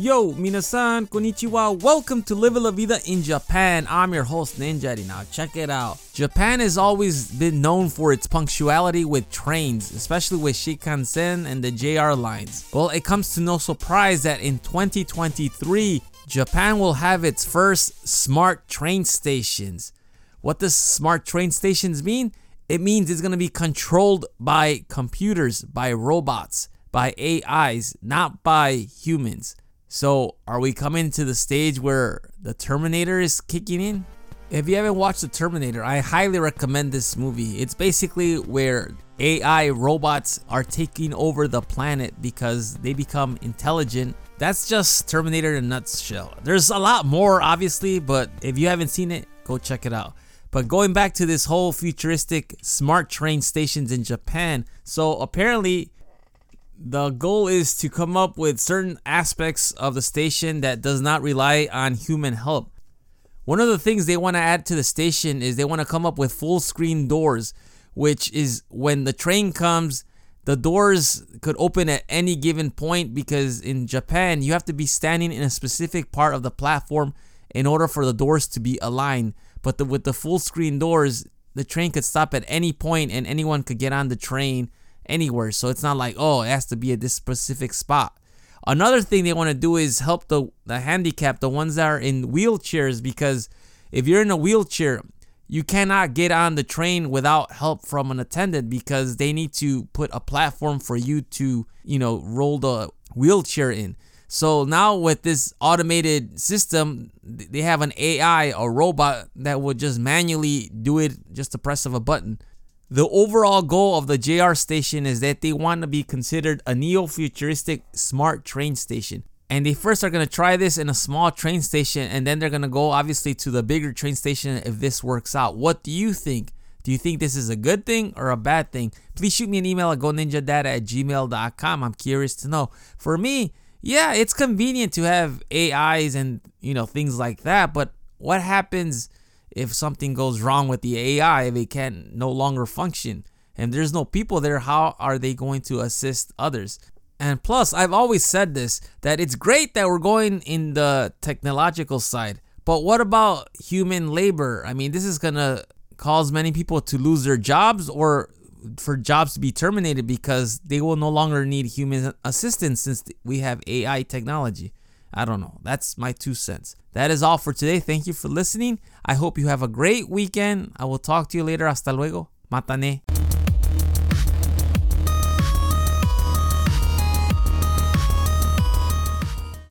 Yo, minasan, konnichiwa. Welcome to Live La Vida in Japan. I'm your host, Ninja. Now, check it out. Japan has always been known for its punctuality with trains, especially with Shinkansen and the JR lines. Well, it comes to no surprise that in 2023, Japan will have its first smart train stations. What does smart train stations mean? It means it's going to be controlled by computers, by robots, by AIs, not by humans. So, are we coming to the stage where the Terminator is kicking in? If you haven't watched The Terminator, I highly recommend this movie. It's basically where AI robots are taking over the planet because they become intelligent. That's just Terminator in a nutshell. There's a lot more, obviously, but if you haven't seen it, go check it out. But going back to this whole futuristic smart train stations in Japan, so apparently the goal is to come up with certain aspects of the station that does not rely on human help. One of the things they want to add to the station is they want to come up with full screen doors, which is when the train comes, the doors could open at any given point because in Japan, you have to be standing in a specific part of the platform in order for the doors to be aligned. But the, with the full screen doors, the train could stop at any point and anyone could get on the train anywhere. So it's not like, oh, it has to be at this specific spot. Another thing they want to do is help the, the handicapped, the ones that are in wheelchairs, because if you're in a wheelchair, you cannot get on the train without help from an attendant because they need to put a platform for you to, you know, roll the wheelchair in. So now with this automated system, they have an AI, a robot that would just manually do it just the press of a button. The overall goal of the JR station is that they want to be considered a neo-futuristic smart train station. And they first are going to try this in a small train station and then they're going to go obviously to the bigger train station if this works out. What do you think? Do you think this is a good thing or a bad thing? Please shoot me an email at goninjadata at gmail.com. I'm curious to know. For me, yeah, it's convenient to have AIs and you know things like that, but what happens if something goes wrong with the AI if it can no longer function? And there's no people there, how are they going to assist others? And plus, I've always said this that it's great that we're going in the technological side, but what about human labor? I mean, this is gonna cause many people to lose their jobs or for jobs to be terminated because they will no longer need human assistance since we have AI technology. I don't know. That's my two cents. That is all for today. Thank you for listening. I hope you have a great weekend. I will talk to you later. Hasta luego. Matane.